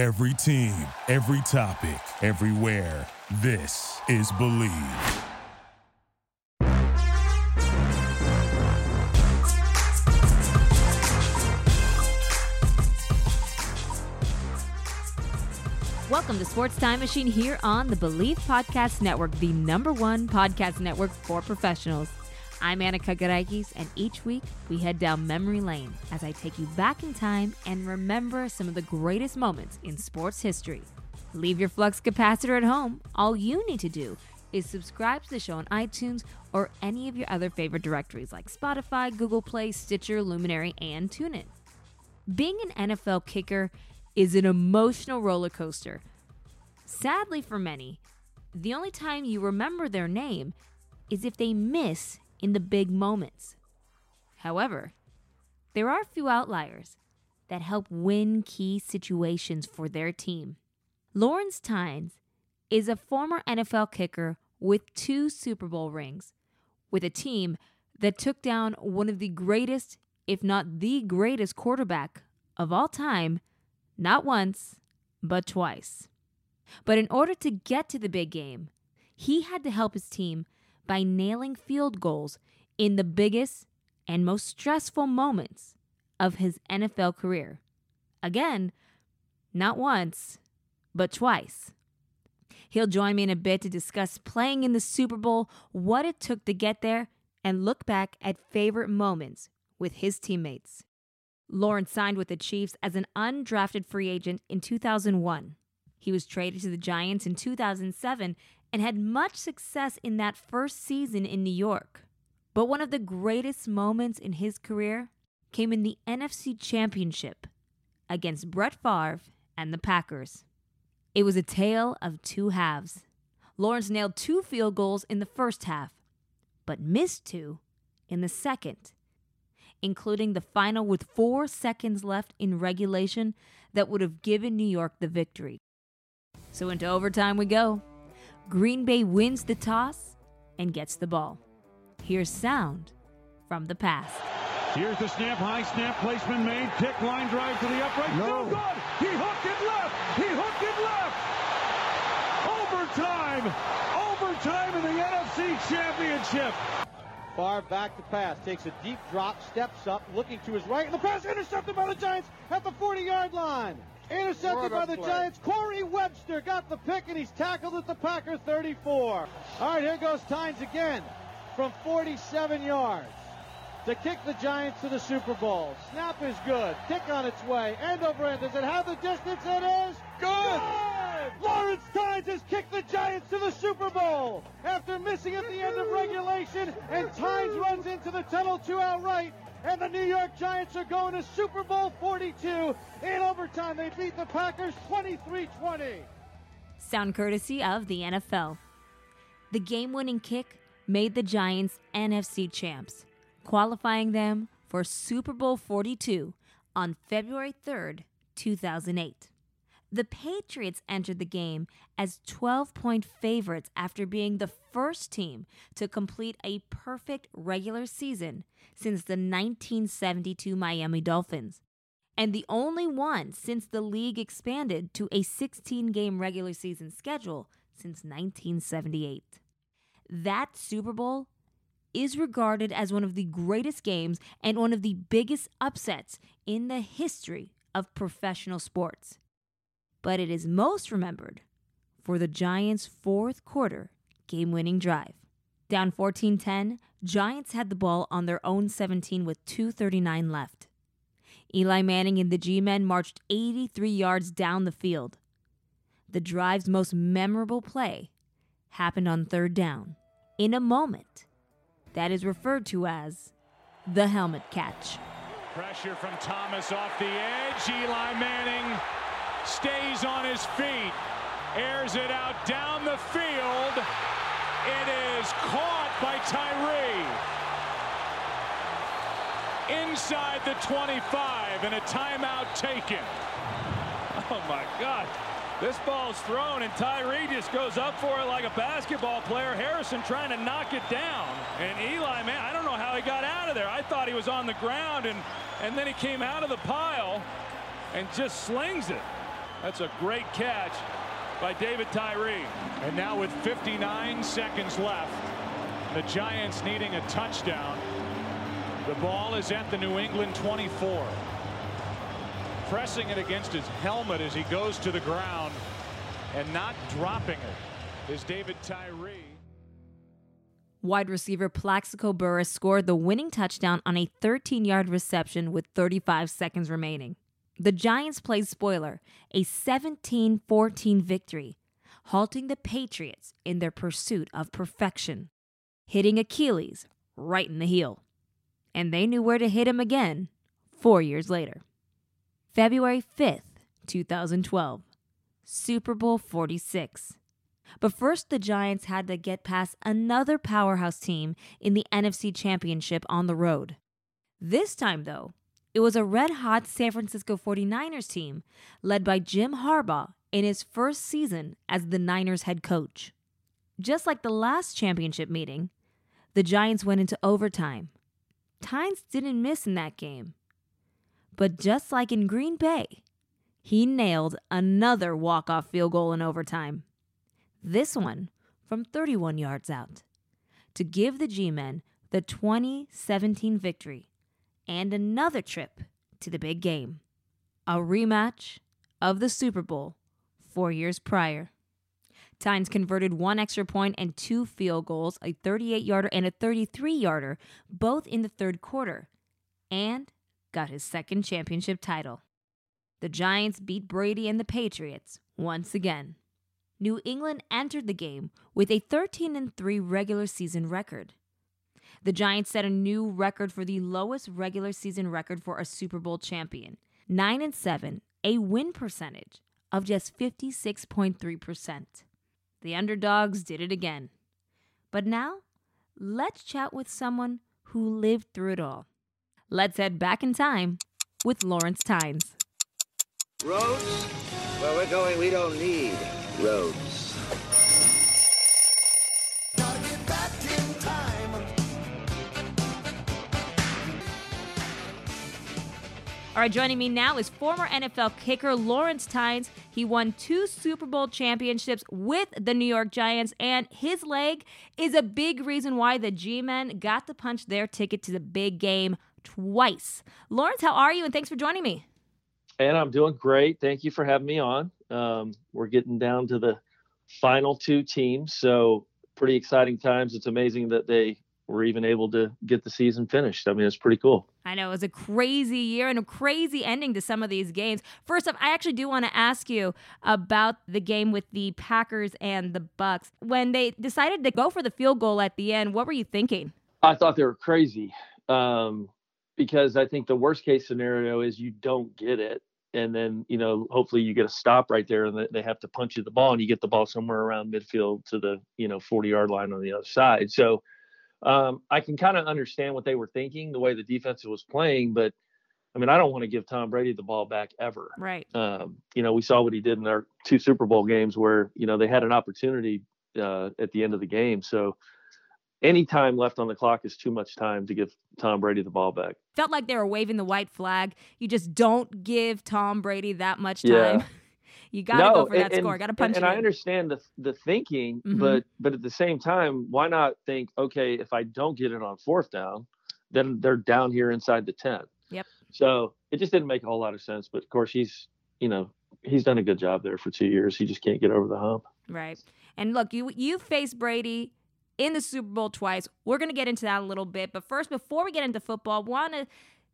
Every team, every topic, everywhere. This is Believe. Welcome to Sports Time Machine here on the Believe Podcast Network, the number one podcast network for professionals. I'm Annika Garakis, and each week we head down memory lane as I take you back in time and remember some of the greatest moments in sports history. Leave your flux capacitor at home. All you need to do is subscribe to the show on iTunes or any of your other favorite directories like Spotify, Google Play, Stitcher, Luminary, and TuneIn. Being an NFL kicker is an emotional roller coaster. Sadly for many, the only time you remember their name is if they miss in the big moments. However, there are a few outliers that help win key situations for their team. Lawrence Tynes is a former NFL kicker with two Super Bowl rings, with a team that took down one of the greatest, if not the greatest quarterback of all time, not once, but twice. But in order to get to the big game, he had to help his team by nailing field goals in the biggest and most stressful moments of his NFL career. Again, not once, but twice. He'll join me in a bit to discuss playing in the Super Bowl, what it took to get there, and look back at favorite moments with his teammates. Lawrence signed with the Chiefs as an undrafted free agent in 2001. He was traded to the Giants in 2007 and had much success in that first season in New York. But one of the greatest moments in his career came in the NFC Championship against Brett Favre and the Packers. It was a tale of two halves. Lawrence nailed two field goals in the first half, but missed two in the second including the final with four seconds left in regulation that would have given New York the victory. So into overtime we go. Green Bay wins the toss and gets the ball. Here's sound from the past. Here's the snap, high snap placement made, kick line drive to the upright. No, no good. He hooked it left. He hooked it left. Overtime. Overtime in the NFC Championship. Favre back to pass, takes a deep drop, steps up, looking to his right, and the pass intercepted by the Giants at the 40-yard line. Intercepted by the play. Giants. Corey Webster got the pick, and he's tackled at the Packer 34. All right, here goes Tynes again from 47 yards to kick the Giants to the Super Bowl. Snap is good. Kick on its way. End over end. Does it have the distance? It is good. Lawrence Tynes has kicked the Giants to the Super Bowl after missing at the end of regulation, and Tynes runs into the tunnel two outright. And the New York Giants are going to Super Bowl 42 in overtime. They beat the Packers 23 20. Sound courtesy of the NFL. The game winning kick made the Giants NFC champs, qualifying them for Super Bowl 42 on February 3rd, 2008. The Patriots entered the game as 12 point favorites after being the first team to complete a perfect regular season since the 1972 Miami Dolphins, and the only one since the league expanded to a 16 game regular season schedule since 1978. That Super Bowl is regarded as one of the greatest games and one of the biggest upsets in the history of professional sports but it is most remembered for the Giants' fourth quarter game winning drive. Down 14 10, Giants had the ball on their own 17 with 2.39 left. Eli Manning and the G Men marched 83 yards down the field. The drive's most memorable play happened on third down in a moment that is referred to as the helmet catch. Pressure from Thomas off the edge. Eli Manning stays on his feet, airs it out down the field. It is caught by Tyree. Inside the 25 and a timeout taken. Oh my God. This ball's thrown and Tyree just goes up for it like a basketball player. Harrison trying to knock it down. And Eli, man, I don't know how he got out of there. I thought he was on the ground and, and then he came out of the pile and just slings it. That's a great catch by David Tyree. And now with 59 seconds left, the Giants needing a touchdown. The ball is at the New England 24. Pressing it against his helmet as he goes to the ground and not dropping it is David Tyree. Wide receiver Plaxico Burress scored the winning touchdown on a 13 yard reception with 35 seconds remaining. The Giants played spoiler, a 17 14 victory, halting the Patriots in their pursuit of perfection, hitting Achilles right in the heel. And they knew where to hit him again four years later. February 5th, 2012, Super Bowl 46. But first, the Giants had to get past another powerhouse team in the NFC Championship on the road. This time, though, it was a red hot San Francisco 49ers team led by Jim Harbaugh in his first season as the Niners head coach. Just like the last championship meeting, the Giants went into overtime. Tynes didn't miss in that game. But just like in Green Bay, he nailed another walk-off field goal in overtime. This one from 31 yards out to give the G-men the 2017 victory and another trip to the big game. A rematch of the Super Bowl four years prior. Tynes converted one extra point and two field goals, a 38 yarder and a 33 yarder, both in the third quarter, and got his second championship title. The Giants beat Brady and the Patriots once again. New England entered the game with a 13 3 regular season record. The Giants set a new record for the lowest regular season record for a Super Bowl champion 9 and 7, a win percentage of just 56.3%. The underdogs did it again. But now, let's chat with someone who lived through it all. Let's head back in time with Lawrence Tynes. Roads? Where we're going, we don't need roads. All right, joining me now is former NFL kicker Lawrence Tynes. He won two Super Bowl championships with the New York Giants, and his leg is a big reason why the G Men got to punch their ticket to the big game twice. Lawrence, how are you? And thanks for joining me. And I'm doing great. Thank you for having me on. Um, we're getting down to the final two teams, so pretty exciting times. It's amazing that they were even able to get the season finished. I mean, it's pretty cool. I know it was a crazy year and a crazy ending to some of these games. First off, I actually do want to ask you about the game with the Packers and the Bucks. When they decided to go for the field goal at the end, what were you thinking? I thought they were crazy um, because I think the worst case scenario is you don't get it. And then, you know, hopefully you get a stop right there and they have to punch you the ball and you get the ball somewhere around midfield to the, you know, 40 yard line on the other side. So, um, I can kind of understand what they were thinking, the way the defense was playing, but I mean, I don't want to give Tom Brady the ball back ever. Right. Um, you know, we saw what he did in our two Super Bowl games where, you know, they had an opportunity uh, at the end of the game. So any time left on the clock is too much time to give Tom Brady the ball back. Felt like they were waving the white flag. You just don't give Tom Brady that much time. Yeah. You got to no, go for that and, score. Got to punch and, it. And I understand the the thinking, Mhm. but but at the same time, why not think, okay, if I don't get it on fourth down, then they're down here inside the ten. Yep. So it just didn't make a whole lot of sense. But of course, he's you know he's done a good job there for two years. He just can't get over the hump. Right. And look, you you faced Brady in the Super Bowl twice. We're going to get into that a little bit, but first before we get into football, want to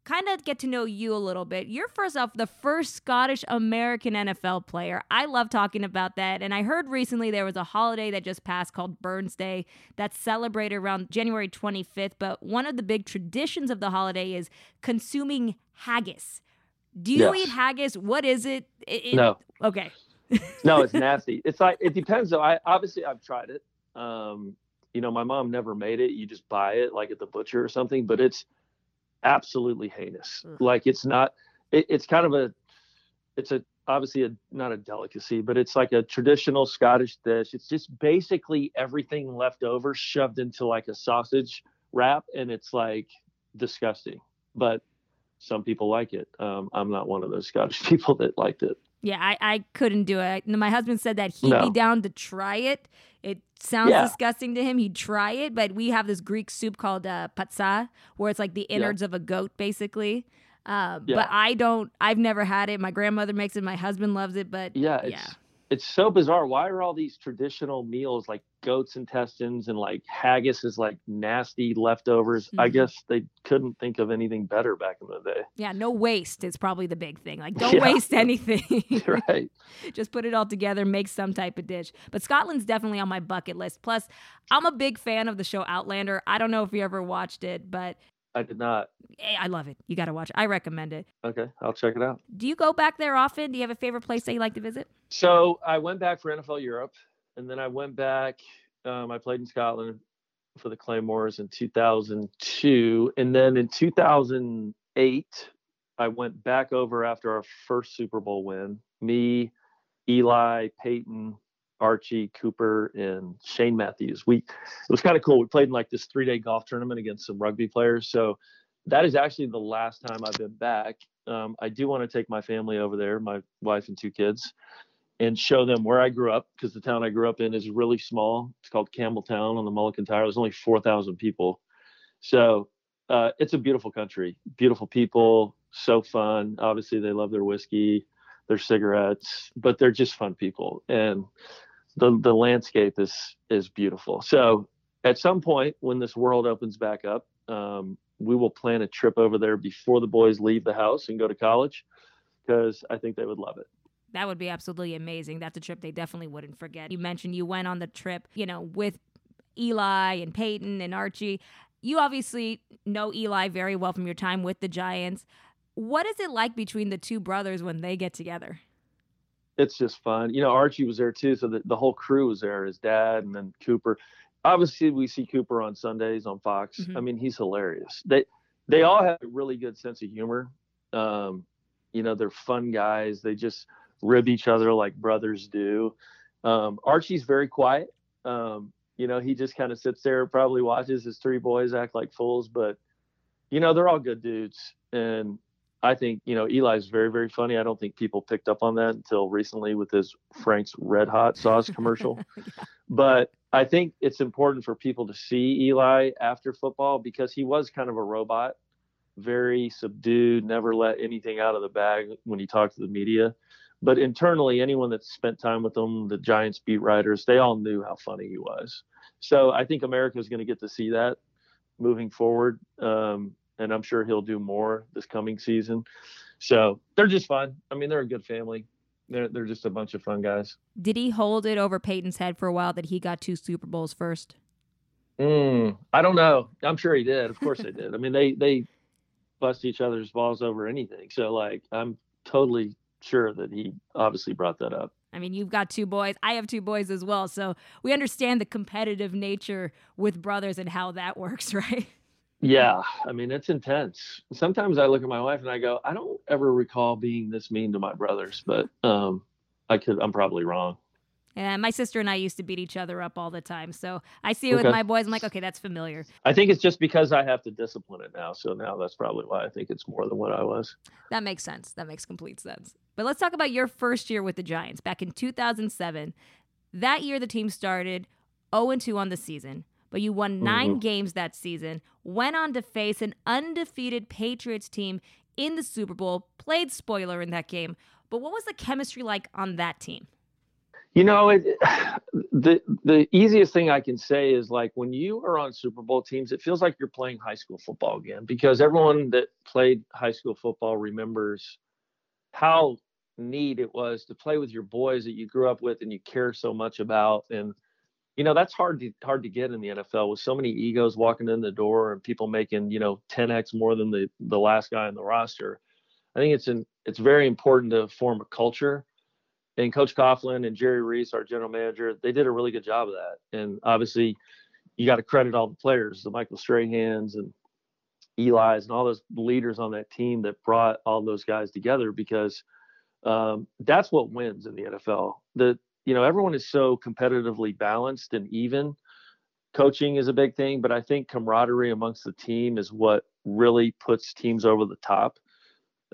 kind of get to know you a little bit. You're first off the first Scottish American NFL player. I love talking about that. And I heard recently there was a holiday that just passed called Burns Day that's celebrated around January 25th, but one of the big traditions of the holiday is consuming haggis. Do you Yes. eat haggis? What is it? It- it- No. Okay. No, it's nasty. It's like it depends though. I obviously I've tried it. Um, you know, my mom never made it. You just buy it like at the butcher or something, but it's absolutely heinous. Ugh. Like it's not. It, it's kind of a. It's a obviously a not a delicacy, but it's like a traditional Scottish dish. It's just basically everything left over shoved into like a sausage wrap, and it's like disgusting. But some people like it. Um, I'm not one of those Scottish people that liked it. Yeah, I, I couldn't do it. My husband said that he'd No. be down to try it. It sounds Yeah. disgusting to him. He'd try it, but we have this Greek soup called uh, patsa, where it's like the innards of a goat, basically. Uh, Yeah. But I don't. I've never had it. My grandmother makes it. My husband loves it, but Yeah, it's yeah. it's so bizarre. Why are all these traditional meals like goat's intestines and like haggis is like nasty leftovers? I Mhm. guess they couldn't think of anything better back in the day. Yeah, no waste is probably the big thing. Like, don't Yeah. waste anything. right. Just put it all together, make some type of dish. But Scotland's definitely on my bucket list. Plus, I'm a big fan of the show Outlander. I don't know if you ever watched it, but I did not. eh, I love it. You got to watch it. I recommend it. Okay, I'll check it out. Do you go back there often? Do you have a favorite place that you like to visit? So I went back for NFL Europe, and then I went back. Um, I played in Scotland for the Claymores in 2002, and then in 2008, I went back over after our first Super Bowl win. Me, Eli, Peyton, Archie, Cooper, and Shane Matthews. We it was kind of cool. We played in like this three-day golf tournament against some rugby players. So that is actually the last time I've been back. Um, I do want to take my family over there, my wife and two kids and show them where I grew up because the town I grew up in is really small. It's called Campbeltown on the Mull of Kintyre. There's only 4,000 people. So uh, it's a beautiful country, beautiful people, so fun. Obviously, they love their whiskey, their cigarettes, but they're just fun people. And the, the landscape is, is beautiful. So at some point when this world opens back up, um, we will plan a trip over there before the boys leave the house and go to college because I think they would love it. That would be absolutely amazing. That's a trip they definitely wouldn't forget. You mentioned you went on the trip, you know, with Eli and Peyton and Archie. You obviously know Eli very well from your time with the Giants. What is it like between the two brothers when they get together? it's just fun. You know, Archie was there too, so the, the whole crew was there. His dad and then Cooper. Obviously, we see Cooper on Sundays on Fox. Mhm. I mean, he's hilarious. They they all have a really good sense of humor. Um, you know, they're fun guys. They just rib each other like brothers do. Um, Archie's very quiet. Um, you know, he just kind of sits there, probably watches his three boys act like fools, but you know, they're all good dudes. And I think, you know, Eli's very, very funny. I don't think people picked up on that until recently with his Frank's Red Hot Sauce commercial. But I think it's important for people to see Eli after football because he was kind of a robot, very subdued, never let anything out of the bag when he talked to the media. But internally, anyone that spent time with him, the Giants beat writers, they all knew how funny he was. So I think America is going to get to see that moving forward. Um, and I'm sure he'll do more this coming season. So they're just fun. I mean, they're a good family. They're, they're just a bunch of fun guys. Did he hold it over Peyton's head for a while that he got two Super Bowls first? Mm, I don't know. I'm sure he did. Of course they did. I mean, they they bust each other's balls over anything. So like, I'm totally sure that he obviously brought that up. I mean, you've got two boys. I have two boys as well. So we understand the competitive nature with brothers and how that works, right? Yeah, I mean it's intense. Sometimes I look at my wife and I go, I don't ever recall being this mean to my brothers, but um, I could. I'm probably wrong. And my sister and I used to beat each other up all the time. So I see it with my boys. I'm like, okay, that's familiar. I think it's just because I have to discipline it now. So now that's probably why I think it's more than what I was. That makes sense. That makes complete sense. But let's talk about your first year with the Giants back in 2007. That year, the team started 0 2 on the season, but you won 9 Mhm. games that season, went on to face an undefeated Patriots team in the Super Bowl, played spoiler in that game. But what was the chemistry like on that team? You know, it, the the easiest thing I can say is like when you are on Super Bowl teams, it feels like you're playing high school football again because everyone that played high school football remembers how neat it was to play with your boys that you grew up with and you care so much about and you know that's hard to hard to get in the NFL with so many egos walking in the door and people making you know 10x more than the the last guy on the roster. I think it's an it's very important to form a culture and Coach Coughlin and Jerry Reese, our general manager, they did a really good job of that. And obviously, you got to credit all the players, the Michael Strahans and Eli's and all those leaders on that team that brought all those guys together because um, that's what wins in the NFL. The you know everyone is so competitively balanced and even. Coaching is a big thing, but I think camaraderie amongst the team is what really puts teams over the top.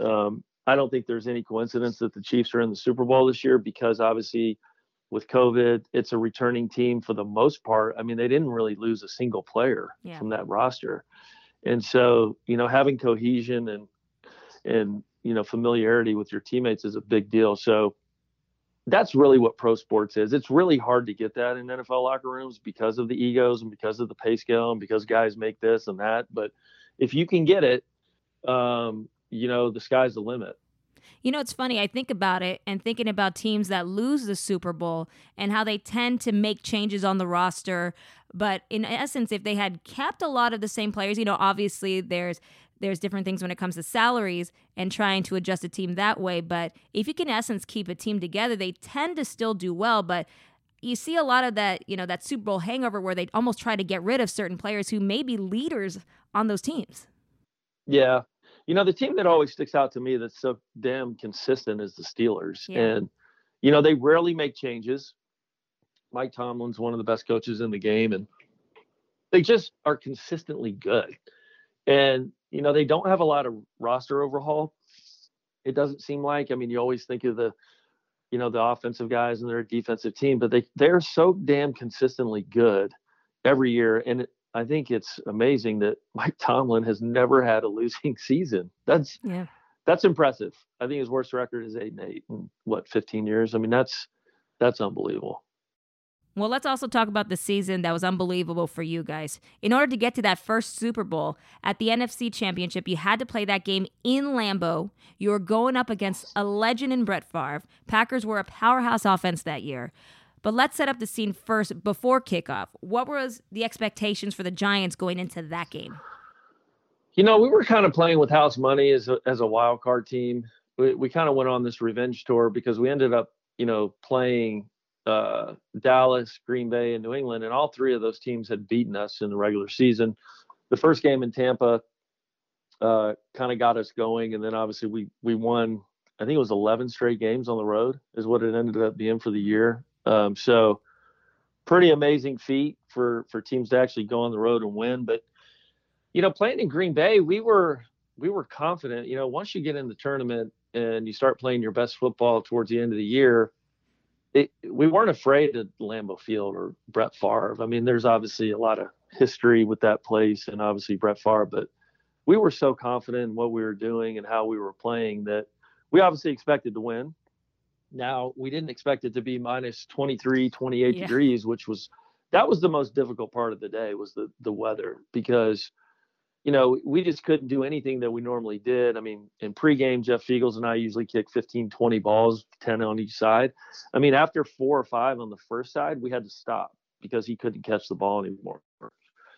Um, I don't think there's any coincidence that the Chiefs are in the Super Bowl this year because obviously with COVID, it's a returning team for the most part. I mean, they didn't really lose a single player yeah. from that roster. And so, you know, having cohesion and and you know familiarity with your teammates is a big deal. So that's really what pro sports is. It's really hard to get that in NFL locker rooms because of the egos and because of the pay scale and because guys make this and that. But if you can get it, um, you know, the sky's the limit. You know, it's funny. I think about it and thinking about teams that lose the Super Bowl and how they tend to make changes on the roster. But in essence, if they had kept a lot of the same players, you know, obviously there's there's different things when it comes to salaries and trying to adjust a team that way. But if you can, in essence, keep a team together, they tend to still do well. But you see a lot of that, you know, that Super Bowl hangover where they almost try to get rid of certain players who may be leaders on those teams. Yeah. You know, the team that always sticks out to me that's so damn consistent is the Steelers. Yeah. And, you know, they rarely make changes. Mike Tomlin's one of the best coaches in the game, and they just are consistently good. And you know, they don't have a lot of roster overhaul. It doesn't seem like. I mean, you always think of the, you know, the offensive guys and their defensive team, but they they're so damn consistently good every year. And it, I think it's amazing that Mike Tomlin has never had a losing season. That's yeah. That's impressive. I think his worst record is eight and eight in what 15 years. I mean, that's that's unbelievable. Well, let's also talk about the season that was unbelievable for you guys. In order to get to that first Super Bowl at the NFC Championship, you had to play that game in Lambeau. You were going up against a legend in Brett Favre. Packers were a powerhouse offense that year. But let's set up the scene first before kickoff. What was the expectations for the Giants going into that game? You know, we were kind of playing with house money as a, as a wild card team. We, we kind of went on this revenge tour because we ended up, you know, playing uh, Dallas, Green Bay, and New England, and all three of those teams had beaten us in the regular season. The first game in Tampa uh, kind of got us going, and then obviously we we won. I think it was 11 straight games on the road is what it ended up being for the year. Um, so pretty amazing feat for for teams to actually go on the road and win. But you know, playing in Green Bay, we were we were confident. You know, once you get in the tournament and you start playing your best football towards the end of the year it, we weren't afraid of Lambeau Field or Brett Favre. I mean, there's obviously a lot of history with that place and obviously Brett Favre, but we were so confident in what we were doing and how we were playing that we obviously expected to win. Now, we didn't expect it to be minus 23, 28 yeah. degrees, which was that was the most difficult part of the day was the the weather because you know, we just couldn't do anything that we normally did. I mean, in pregame, Jeff Feagles and I usually kick 15, 20 balls, 10 on each side. I mean, after four or five on the first side, we had to stop because he couldn't catch the ball anymore.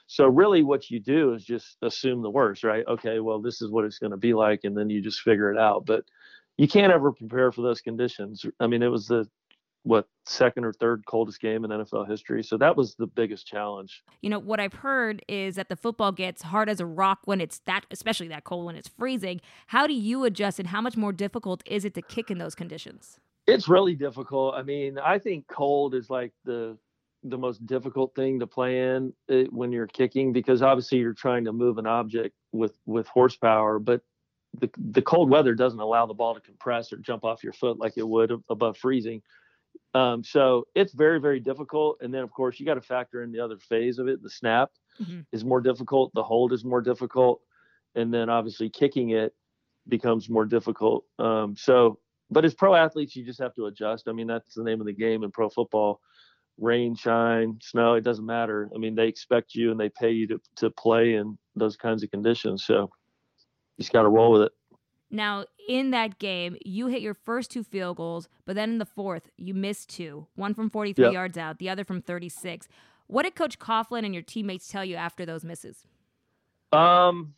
So really what you do is just assume the worst, right? Okay, well, this is what it's going to be like and then you just figure it out. But you can't ever prepare for those conditions. I mean, it was the what second or third coldest game in NFL history. So that was the biggest challenge. You know, what I've heard is that the football gets hard as a rock when it's that especially that cold when it's freezing. How do you adjust and how much more difficult is it to kick in those conditions? It's really difficult. I mean, I think cold is like the the most difficult thing to play in eh, when you're kicking because obviously you're trying to move an object with with horsepower, but the the cold weather doesn't allow the ball to compress or jump off your foot like it would above freezing. Um, so it's very, very difficult. And then, of course, you got to factor in the other phase of it. The snap mm-hmm. is more difficult, the hold is more difficult. And then, obviously, kicking it becomes more difficult. Um, so, but as pro athletes, you just have to adjust. I mean, that's the name of the game in pro football rain, shine, snow, it doesn't matter. I mean, they expect you and they pay you to, to play in those kinds of conditions. So, just got to roll with it. Now, in that game, you hit your first two field goals, but then in the fourth, you missed two one from 43 yep. yards out, the other from 36. What did Coach Coughlin and your teammates tell you after those misses? Um,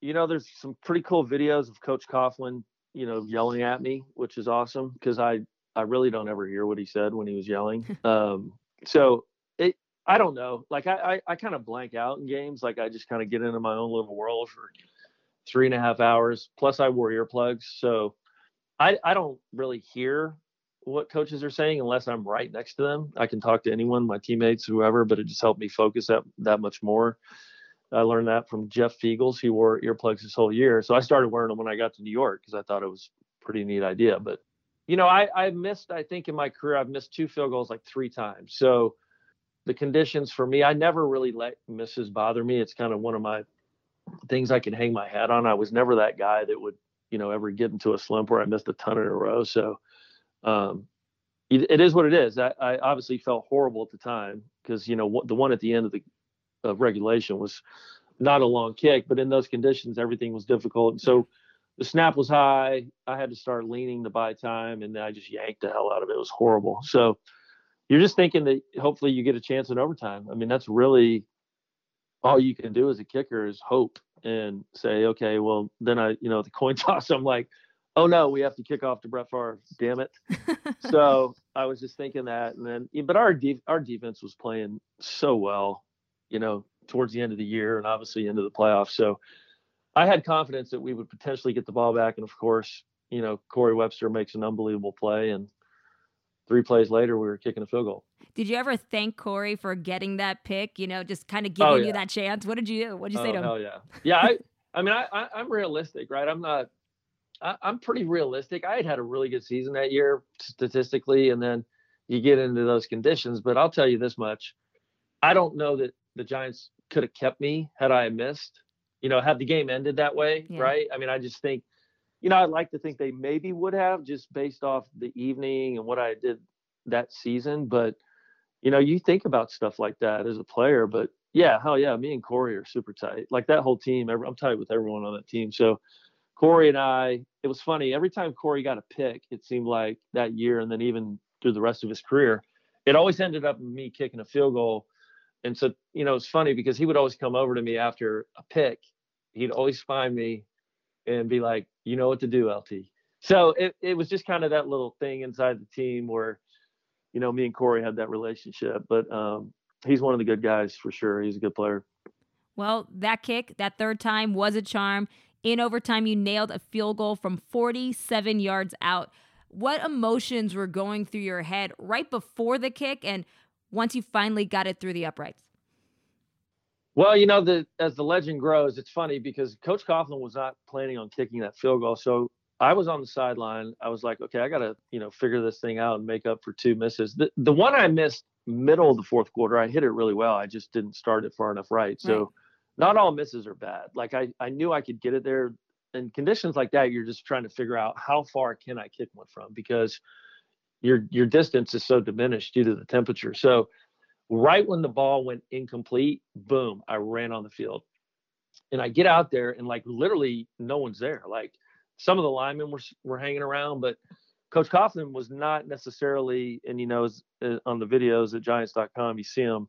you know, there's some pretty cool videos of Coach Coughlin, you know, yelling at me, which is awesome because I I really don't ever hear what he said when he was yelling. um, so it I don't know. Like I I, I kind of blank out in games. Like I just kind of get into my own little world for three and a half hours. Plus, I wore earplugs, so I I don't really hear what coaches are saying unless I'm right next to them. I can talk to anyone, my teammates, whoever, but it just helped me focus that that much more. I learned that from Jeff Feagles. He wore earplugs this whole year, so I started wearing them when I got to New York because I thought it was a pretty neat idea. But you know, I I missed I think in my career I've missed two field goals like three times. So the conditions for me, I never really let misses bother me. It's kind of one of my things I can hang my hat on. I was never that guy that would, you know, ever get into a slump where I missed a ton in a row. So um, it, it is what it is. I, I, obviously felt horrible at the time because you know the one at the end of the of regulation was not a long kick, but in those conditions everything was difficult. And so the snap was high. I had to start leaning to buy time, and then I just yanked the hell out of it. It was horrible. So you're just thinking that hopefully you get a chance in overtime. I mean, that's really all you can do as a kicker is hope and say, okay, well, then I, you know, the coin toss, I'm like, oh no, we have to kick off to Brett Favre. Damn it. so I was just thinking that, and then, but our our defense was playing so well, you know, towards the end of the year and obviously into the playoffs. So I had confidence that we would potentially get the ball back, and of course, you know, Corey Webster makes an unbelievable play, and three plays later, we were kicking a field goal. Did you ever thank Corey for getting that pick? You know, just kind of oh, giving oh, yeah. you that chance. What did you What did you oh, say to him? Oh yeah, yeah. I, I mean, I, I, am realistic, right? I'm not. I, I'm pretty realistic. I had had a really good season that year statistically, and then you get into those conditions. But I'll tell you this much: I don't know that the Giants could have kept me had I missed. You know, had the game ended that way, yeah. right? I mean, I just think you know, I'd like to think they maybe would have just based off the evening and what I did that season. But, you know, you think about stuff like that as a player. But yeah, hell yeah, me and Corey are super tight. Like that whole team, I'm tight with everyone on that team. So Corey and I, it was funny. Every time Corey got a pick, it seemed like that year, and then even through the rest of his career, it always ended up me kicking a field goal. And so, you know, it's funny because he would always come over to me after a pick. He'd always find me and be like, you know what to do, LT. So it, it was just kind of that little thing inside the team where, you know, me and Corey had that relationship. But um, he's one of the good guys for sure. He's a good player. Well, that kick, that third time was a charm. In overtime, you nailed a field goal from 47 yards out. What emotions were going through your head right before the kick and once you finally got it through the uprights? Well, you know, the as the legend grows, it's funny because Coach Coughlin was not planning on kicking that field goal. So I was on the sideline. I was like, okay, I gotta, you know, figure this thing out and make up for two misses. The the one I missed middle of the fourth quarter, I hit it really well. I just didn't start it far enough right. So right. not all misses are bad. Like I, I knew I could get it there. In conditions like that, you're just trying to figure out how far can I kick one from because your your distance is so diminished due to the temperature. So Right when the ball went incomplete, boom, I ran on the field. And I get out there and like literally no one's there. Like some of the linemen were were hanging around, but Coach Coughlin was not necessarily, and you know, uh, on the videos at Giants.com, you see him.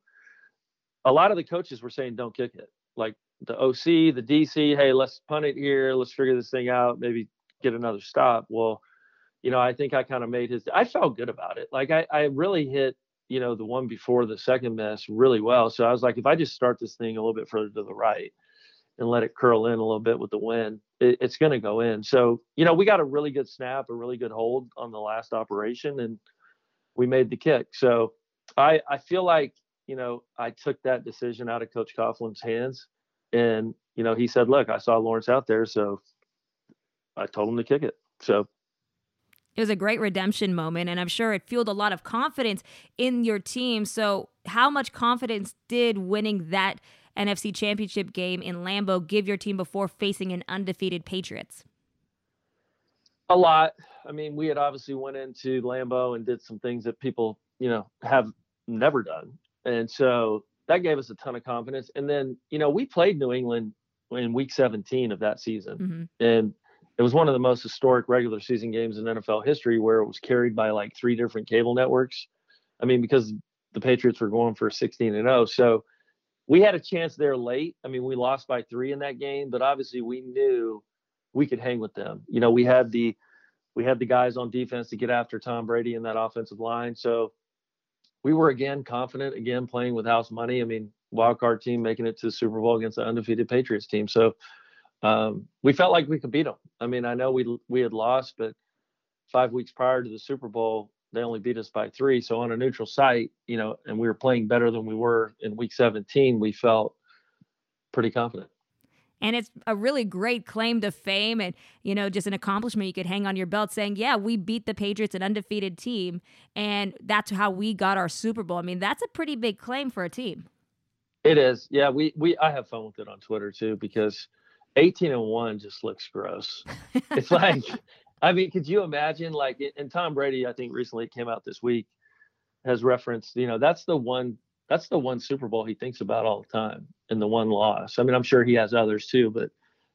A lot of the coaches were saying, "Don't kick it." Like the OC, the DC, hey, let's punt it here. Let's figure this thing out. Maybe get another stop. Well, you know, I think I kind of made his. I felt good about it. Like I, I really hit you know, the one before the second miss really well. So I was like, if I just start this thing a little bit further to the right and let it curl in a little bit with the wind, it, it's going to go in. So, you know, we got a really good snap, a really good hold on the last operation, and we made the kick. So I, I feel like, you know, I took that decision out of Coach Coughlin's hands. And, you know, he said, look, I saw Lawrence out there. So I told him to kick it. So it was a great redemption moment, and I'm sure it fueled a lot of confidence in your team. So, how much confidence did winning that NFC championship game in Lambeau give your team before facing an undefeated Patriots? A lot. I mean, we had obviously went into Lambeau and did some things that people, you know, have never done. And so that gave us a ton of confidence. And then, you know, we played New England in week 17 of that season. Mm-hmm. And it was one of the most historic regular season games in NFL history where it was carried by like three different cable networks. I mean, because the Patriots were going for 16 and 0. So we had a chance there late. I mean, we lost by three in that game, but obviously we knew we could hang with them. You know, we had the we had the guys on defense to get after Tom Brady in that offensive line. So we were again confident, again playing with house money. I mean, wild card team making it to the Super Bowl against the undefeated Patriots team. So um, we felt like we could beat them. I mean, I know we we had lost, but five weeks prior to the Super Bowl, they only beat us by three. So on a neutral site, you know, and we were playing better than we were in Week 17. We felt pretty confident. And it's a really great claim to fame and, you know, just an accomplishment you could hang on your belt saying, yeah, we beat the Patriots, an undefeated team, and that's how we got our Super Bowl. I mean, that's a pretty big claim for a team. It is. Yeah, we we I have fun with it on Twitter too because 18 and 1 just looks gross. it's like I mean, could you imagine like and Tom Brady I think recently came out this week has referenced, you know, that's the one that's the one Super Bowl he thinks about all the time and the one loss. I mean, I'm sure he has others too, but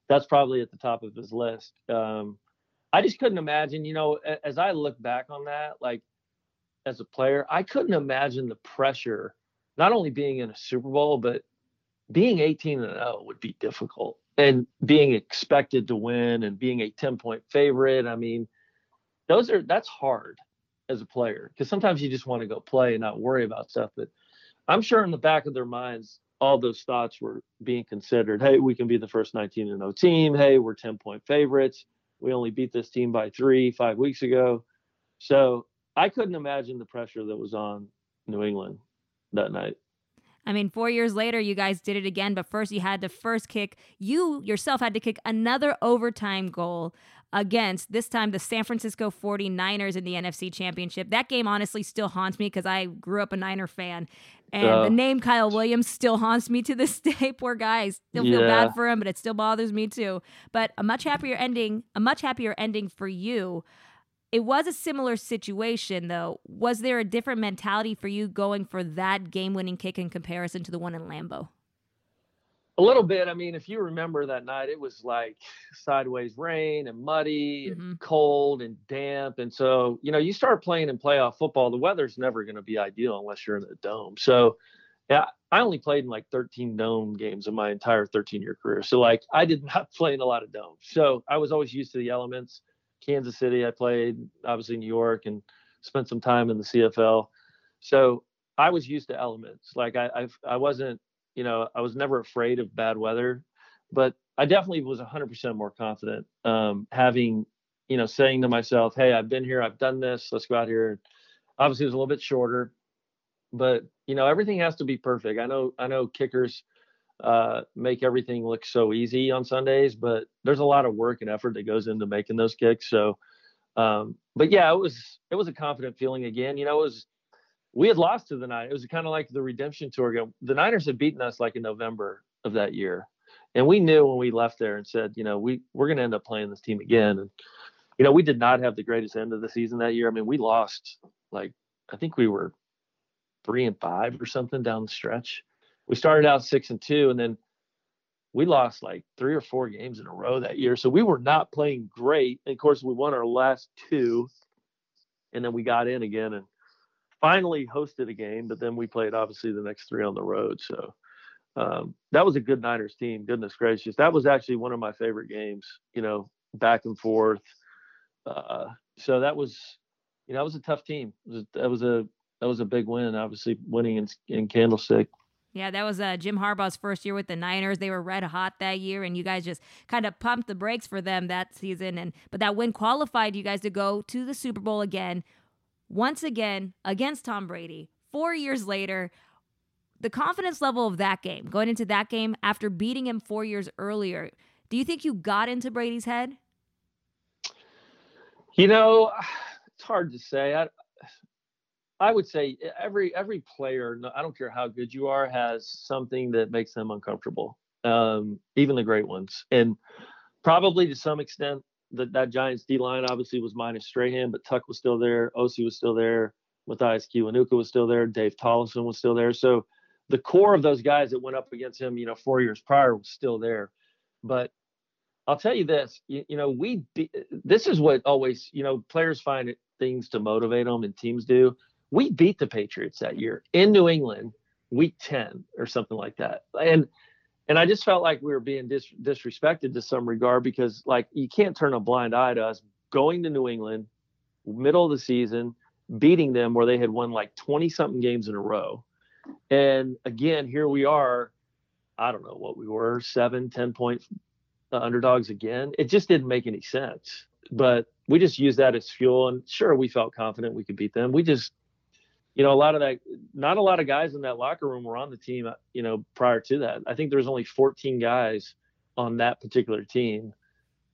that's probably at the top of his list. Um, I just couldn't imagine, you know, as I look back on that, like as a player, I couldn't imagine the pressure, not only being in a Super Bowl, but being 18 and 0 would be difficult and being expected to win and being a 10 point favorite. I mean, those are, that's hard as a player because sometimes you just want to go play and not worry about stuff. But I'm sure in the back of their minds, all those thoughts were being considered. Hey, we can be the first 19 0 team. Hey, we're 10 point favorites. We only beat this team by three five weeks ago. So I couldn't imagine the pressure that was on New England that night. I mean, four years later, you guys did it again, but first you had to first kick. You yourself had to kick another overtime goal against this time the San Francisco 49ers in the NFC Championship. That game honestly still haunts me because I grew up a Niner fan. And uh, the name Kyle Williams still haunts me to this day. Poor guy. I still feel yeah. bad for him, but it still bothers me too. But a much happier ending, a much happier ending for you. It was a similar situation though. Was there a different mentality for you going for that game-winning kick in comparison to the one in Lambeau? A little bit. I mean, if you remember that night, it was like sideways rain and muddy mm-hmm. and cold and damp. And so, you know, you start playing in playoff football, the weather's never going to be ideal unless you're in the dome. So, yeah, I only played in like 13 dome games in my entire 13 year career. So, like, I did not play in a lot of domes. So, I was always used to the elements. Kansas City, I played, obviously, New York, and spent some time in the CFL. So, I was used to elements. Like, I, I've, I wasn't you know, I was never afraid of bad weather, but I definitely was 100% more confident um, having, you know, saying to myself, hey, I've been here, I've done this, let's go out here. Obviously, it was a little bit shorter, but you know, everything has to be perfect. I know, I know kickers uh, make everything look so easy on Sundays, but there's a lot of work and effort that goes into making those kicks. So, um, but yeah, it was it was a confident feeling again. You know, it was we had lost to the Niners. It was kind of like the redemption tour. The Niners had beaten us like in November of that year, and we knew when we left there and said, you know, we we're going to end up playing this team again. And you know, we did not have the greatest end of the season that year. I mean, we lost like I think we were three and five or something down the stretch. We started out six and two, and then we lost like three or four games in a row that year. So we were not playing great. And of course, we won our last two, and then we got in again and finally hosted a game, but then we played obviously the next three on the road. So um, that was a good Niners team. Goodness gracious, that was actually one of my favorite games. You know, back and forth. Uh, so that was, you know, that was a tough team. Was, that was a that was a big win. Obviously, winning in, in Candlestick. Yeah, that was uh, Jim Harbaugh's first year with the Niners. They were red hot that year, and you guys just kind of pumped the brakes for them that season. And but that win qualified you guys to go to the Super Bowl again once again against Tom Brady. Four years later, the confidence level of that game, going into that game after beating him four years earlier, do you think you got into Brady's head? You know, it's hard to say. I, I would say every every player, I don't care how good you are, has something that makes them uncomfortable. Um, even the great ones, and probably to some extent, that that Giants D line obviously was minus Strahan, but Tuck was still there, Osi was still there, Mathias Kiwanuka was still there, Dave Tollefson was still there. So the core of those guys that went up against him, you know, four years prior was still there. But I'll tell you this, you, you know, we be, this is what always, you know, players find it, things to motivate them and teams do. We beat the Patriots that year in New England, week 10 or something like that. And and I just felt like we were being dis- disrespected to some regard because like you can't turn a blind eye to us going to New England, middle of the season, beating them where they had won like 20 something games in a row. And again, here we are. I don't know what we were, seven, 10 point uh, underdogs again. It just didn't make any sense. But we just used that as fuel. And sure, we felt confident we could beat them. We just you know, a lot of that, not a lot of guys in that locker room were on the team, you know, prior to that. I think there was only 14 guys on that particular team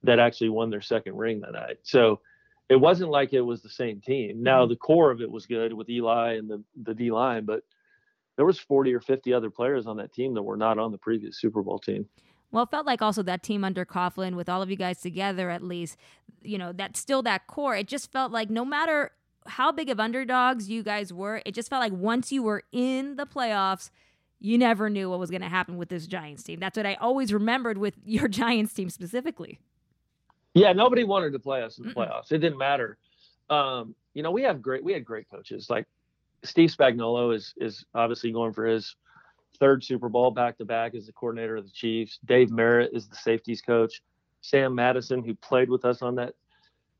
that actually won their second ring that night. So it wasn't like it was the same team. Now mm-hmm. the core of it was good with Eli and the the D line, but there was 40 or 50 other players on that team that were not on the previous Super Bowl team. Well, it felt like also that team under Coughlin, with all of you guys together at least, you know, that still that core. It just felt like no matter how big of underdogs you guys were, it just felt like once you were in the playoffs, you never knew what was going to happen with this Giants team. That's what I always remembered with your Giants team specifically. Yeah, nobody wanted to play us in the playoffs. It didn't matter. Um, you know, we have great we had great coaches. Like Steve Spagnuolo is is obviously going for his third Super Bowl back to back as the coordinator of the Chiefs. Dave Merritt is the safeties coach. Sam Madison, who played with us on that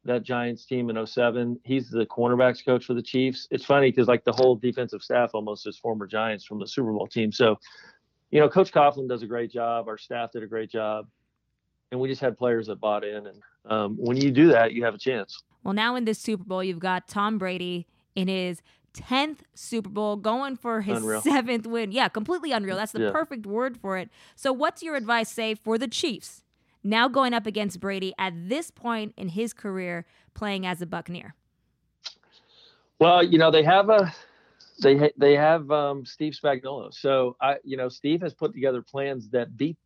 that Giants team in 07, he's the cornerbacks coach for the Chiefs. It's funny because like the whole defensive staff almost is former Giants from the Super Bowl team. So, you know, Coach Coughlin does a great job. Our staff did a great job and we just had players that bought in. And um, when you do that, you have a chance. Well, now in this Super Bowl, you've got Tom Brady in his 10th Super Bowl, going for his unreal. seventh win. Yeah, completely unreal. That's the yeah. perfect word for it. So, what's your advice, say, for the Chiefs now going up against Brady at this point in his career playing as a Buccaneer? Well, you know, they have a. They, they have um, Steve Spagnuolo. So I, you know, Steve has put together plans that beat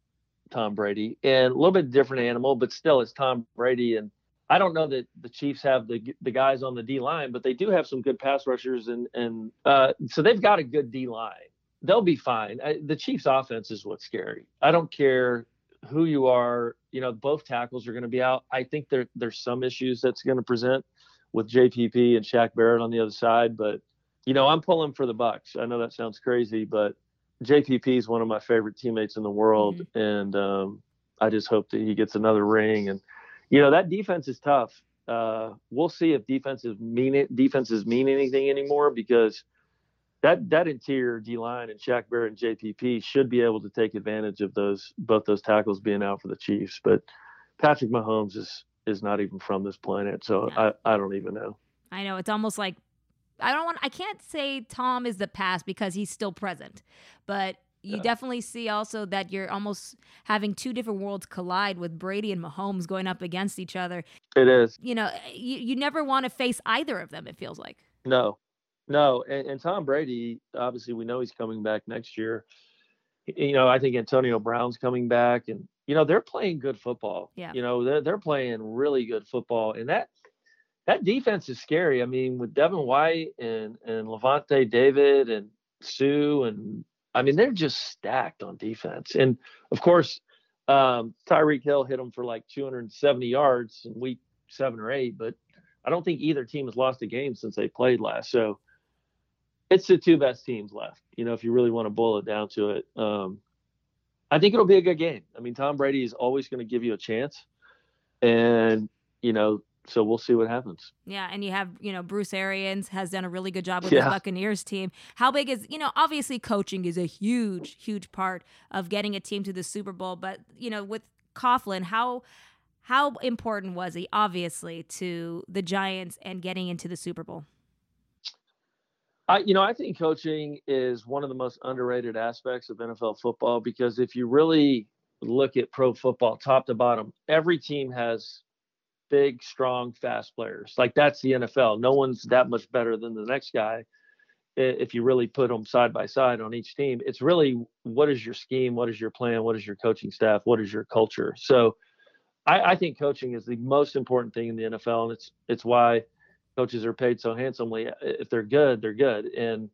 Tom Brady, and a little bit different animal, but still it's Tom Brady. And I don't know that the Chiefs have the the guys on the D line, but they do have some good pass rushers, and and uh, so they've got a good D line. They'll be fine. I, the Chiefs' offense is what's scary. I don't care who you are. You know, both tackles are going to be out. I think there there's some issues that's going to present with JPP and Shaq Barrett on the other side, but you know, I'm pulling for the Bucs. I know that sounds crazy, but JPP is one of my favorite teammates in the world, mm-hmm. and um, I just hope that he gets another ring. And you know that defense is tough. Uh, we'll see if defenses mean it. Defenses mean anything anymore because that that interior D line and Shaq Barrett and JPP should be able to take advantage of those both those tackles being out for the Chiefs. But Patrick Mahomes is is not even from this planet, so I I don't even know. I know it's almost like I don't want I can't say Tom is the past because he's still present. But you yeah. definitely see also that you're almost having two different worlds collide with Brady and Mahomes going up against each other. It is. You know, you, you never want to face either of them, it feels like. No. No. And, and Tom Brady, obviously we know he's coming back next year. You know, I think Antonio Brown's coming back and you know, they're playing good football. Yeah. You know, they're they're playing really good football. And that that defense is scary. I mean, with Devin White and and Lavonte David and Suh and I mean they're just stacked on defense. And of course, um, Tyreek Hill hit them for like 270 yards in week seven or eight, but I don't think either team has lost a game since they played last. So it's the two best teams left. You know, if you really want to boil it down to it, um, I think it'll be a good game. I mean, Tom Brady is always going to give you a chance, and you know so we'll see what happens. Yeah, and you have, you know, Bruce Arians has done a really good job with yeah. the Buccaneers team. How big is, you know, obviously coaching is a huge, huge part of getting a team to the Super Bowl, but you know, with Coughlin, how how important was he obviously to the Giants and getting into the Super Bowl? I, you know, I think coaching is one of the most underrated aspects of NFL football because if you really look at pro football top to bottom, every team has big, strong, fast players. Like that's the NFL. No one's that much better than the next guy. If you really put them side by side on each team, it's really what is your scheme, what is your plan, what is your coaching staff, what is your culture. So, I, I think coaching is the most important thing in the NFL, and it's it's why coaches are paid so handsomely. If they're good, they're good, and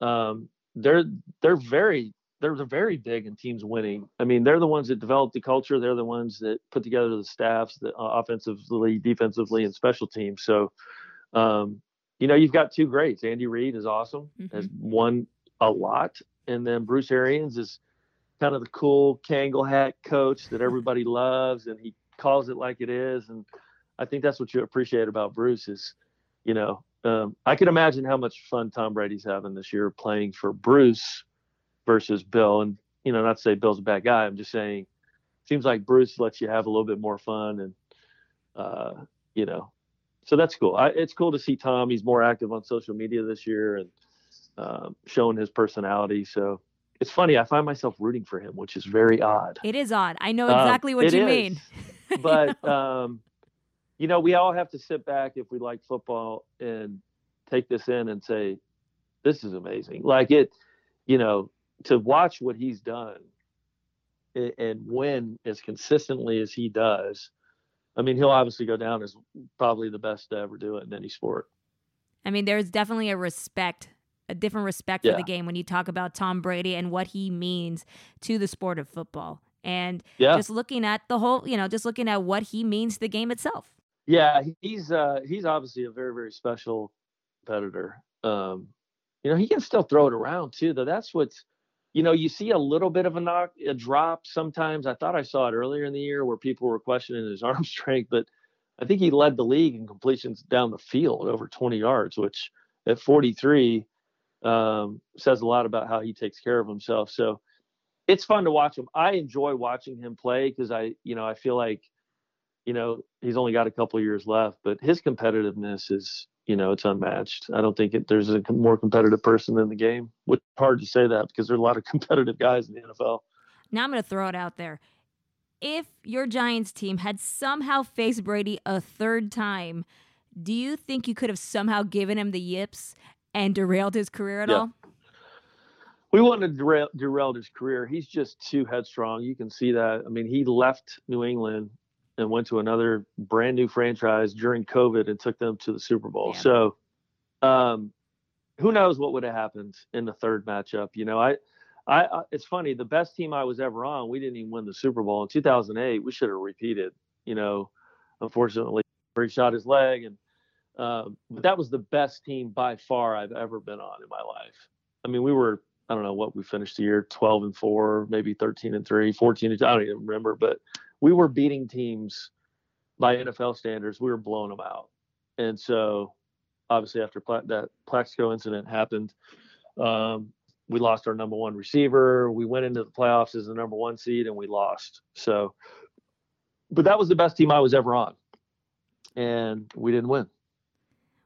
um, they're they're very they're, they're very big in teams winning. I mean, they're the ones that develop the culture. They're the ones that put together the staffs, the uh, offensively, defensively, and special teams. So, um, you know, you've got two greats. Andy Reid is awesome, mm-hmm. has won a lot, and then Bruce Arians is kind of the cool Kangol hat coach that everybody loves, and he calls it like it is. And I think that's what you appreciate about Bruce is, you know, um, I can imagine how much fun Tom Brady's having this year playing for Bruce versus Bill. And you know, not to say Bill's a bad guy. I'm just saying, seems like Bruce lets you have a little bit more fun, and uh, you know, so that's cool. I, it's cool to see Tom. He's more active on social media this year and uh, showing his personality. So it's funny. I find myself rooting for him, which is very odd. It is odd. I know exactly um, what you is. mean. but um, you know, we all have to sit back if we like football and take this in and say, "This is amazing." Like it, you know, to watch what he's done and win as consistently as he does. I mean, he'll obviously go down as probably the best to ever do it in any sport. I mean, there's definitely a respect a different respect yeah. for the game when you talk about Tom Brady and what he means to the sport of football. And yeah. just looking at the whole, you know, just looking at what he means to the game itself. Yeah, he's uh he's obviously a very very special competitor. Um you know, he can still throw it around too, though. That's what's you know, you see a little bit of a knock, a drop sometimes. I thought I saw it earlier in the year where people were questioning his arm strength, but I think he led the league in completions down the field over 20 yards, which at 43, um, says a lot about how he takes care of himself. So it's fun to watch him. I enjoy watching him play because I, you know, I feel like, you know, he's only got a couple years left, but his competitiveness is, you know, it's unmatched. I don't think it, there's a more competitive person in the game. It's hard to say that because there's a lot of competitive guys in the NFL. Now I'm going to throw it out there. If your Giants team had somehow faced Brady a third time, do you think you could have somehow given him the yips and derailed his career at yeah. all? We wanted to derail, derailed his career. He's just too headstrong. You can see that. I mean, he left New England and went to another brand new franchise during COVID and took them to the Super Bowl. Yeah. So, um, who knows what would have happened in the third matchup? You know, I, I, I, it's funny. The best team I was ever on, we didn't even win the Super Bowl in 2008. We should have repeated. You know, unfortunately, he shot his leg and um, but that was the best team by far I've ever been on in my life. I mean, we were, I don't know what we finished the year 12 and 4, maybe 13 and 3, 14 and I don't even remember, but we were beating teams by NFL standards. We were blowing them out. And so obviously after that Plaxico incident happened, um, we lost our number one receiver. We went into the playoffs as the number one seed and we lost. So, but that was the best team I was ever on. And we didn't win.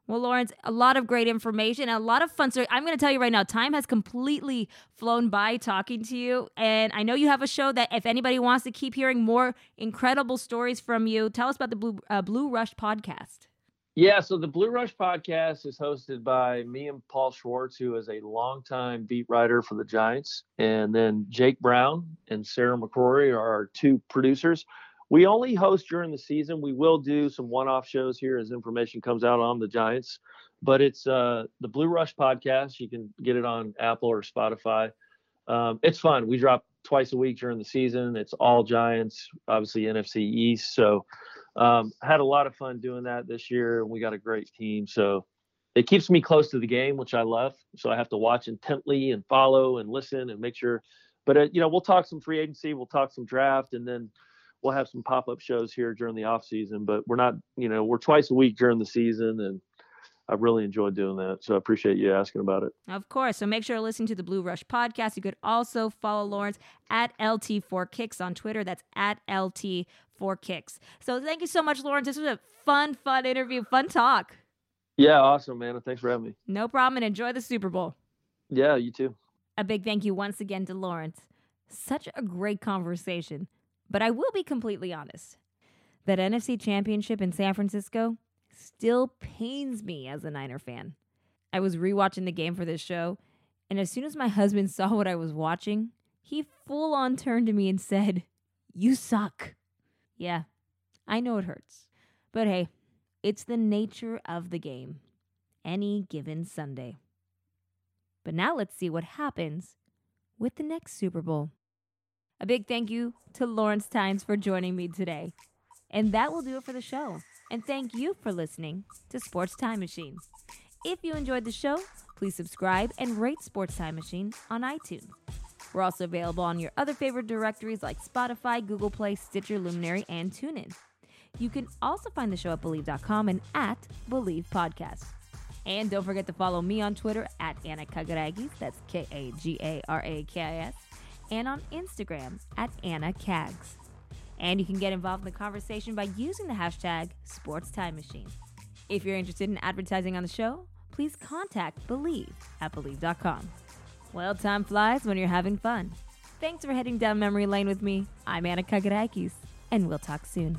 Well, Lawrence, a lot of great information, and a lot of fun. So I'm going to tell you right now, time has completely flown by talking to you. And I know you have a show that if anybody wants to keep hearing more incredible stories from you, tell us about the Blue, uh, Blue Rush podcast. Yeah, so the Blue Rush podcast is hosted by me and Paul Schwartz, who is a longtime beat writer for the Giants. And then Jake Brown and Sarah McCrory are our two producers we only host during the season. We will do some one-off shows here as information comes out on the Giants, but it's uh, the Blue Rush podcast. You can get it on Apple or Spotify. Um, it's fun. We drop twice a week during the season. It's all Giants, obviously NFC East. So um, had a lot of fun doing that this year. We got a great team. So it keeps me close to the game, which I love. So I have to watch intently and follow and listen and make sure. But uh, you know, we'll talk some free agency, we'll talk some draft, and then we'll have some pop-up shows here during the off season, but we're not, you know, we're twice a week during the season and I've really enjoyed doing that. So I appreciate you asking about it. Of course. So make sure to listen to the Blue Rush podcast. You could also follow Lawrence at LT4Kicks on Twitter. That's at LT4Kicks. So thank you so much, Lawrence. This was a fun, fun interview, fun talk. Yeah, awesome, man. Thanks for having me. No problem. And enjoy the Super Bowl. Yeah, you too. A big thank you once again to Lawrence. Such a great conversation. But I will be completely honest that NFC championship in San Francisco still pains me as a Niner fan. I was rewatching the game for this show, and as soon as my husband saw what I was watching, he full on turned to me and said, You suck. Yeah, I know it hurts. But hey, it's the nature of the game. Any given Sunday. But now let's see what happens with the next Super Bowl. A big thank you to Lawrence Tynes for joining me today. And that will do it for the show. And thank you for listening to Sports Time Machine. If you enjoyed the show, please subscribe and rate Sports Time Machine on iTunes. We're also available on your other favorite directories like Spotify, Google Play, Stitcher, Luminary, and TuneIn. You can also find the show at Bleav.com and at Bleav Podcast. And don't forget to follow me on Twitter at Anna Kagarakis. That's K A G A R A K I S and on Instagram at Anna Cags. And you can get involved in the conversation by using the hashtag SportsTimeMachine. If you're interested in advertising on the show, please contact Bleav at Bleav.com. Well, time flies when you're having fun. Thanks for heading down memory lane with me. I'm Anna Kagarakis, and we'll talk soon.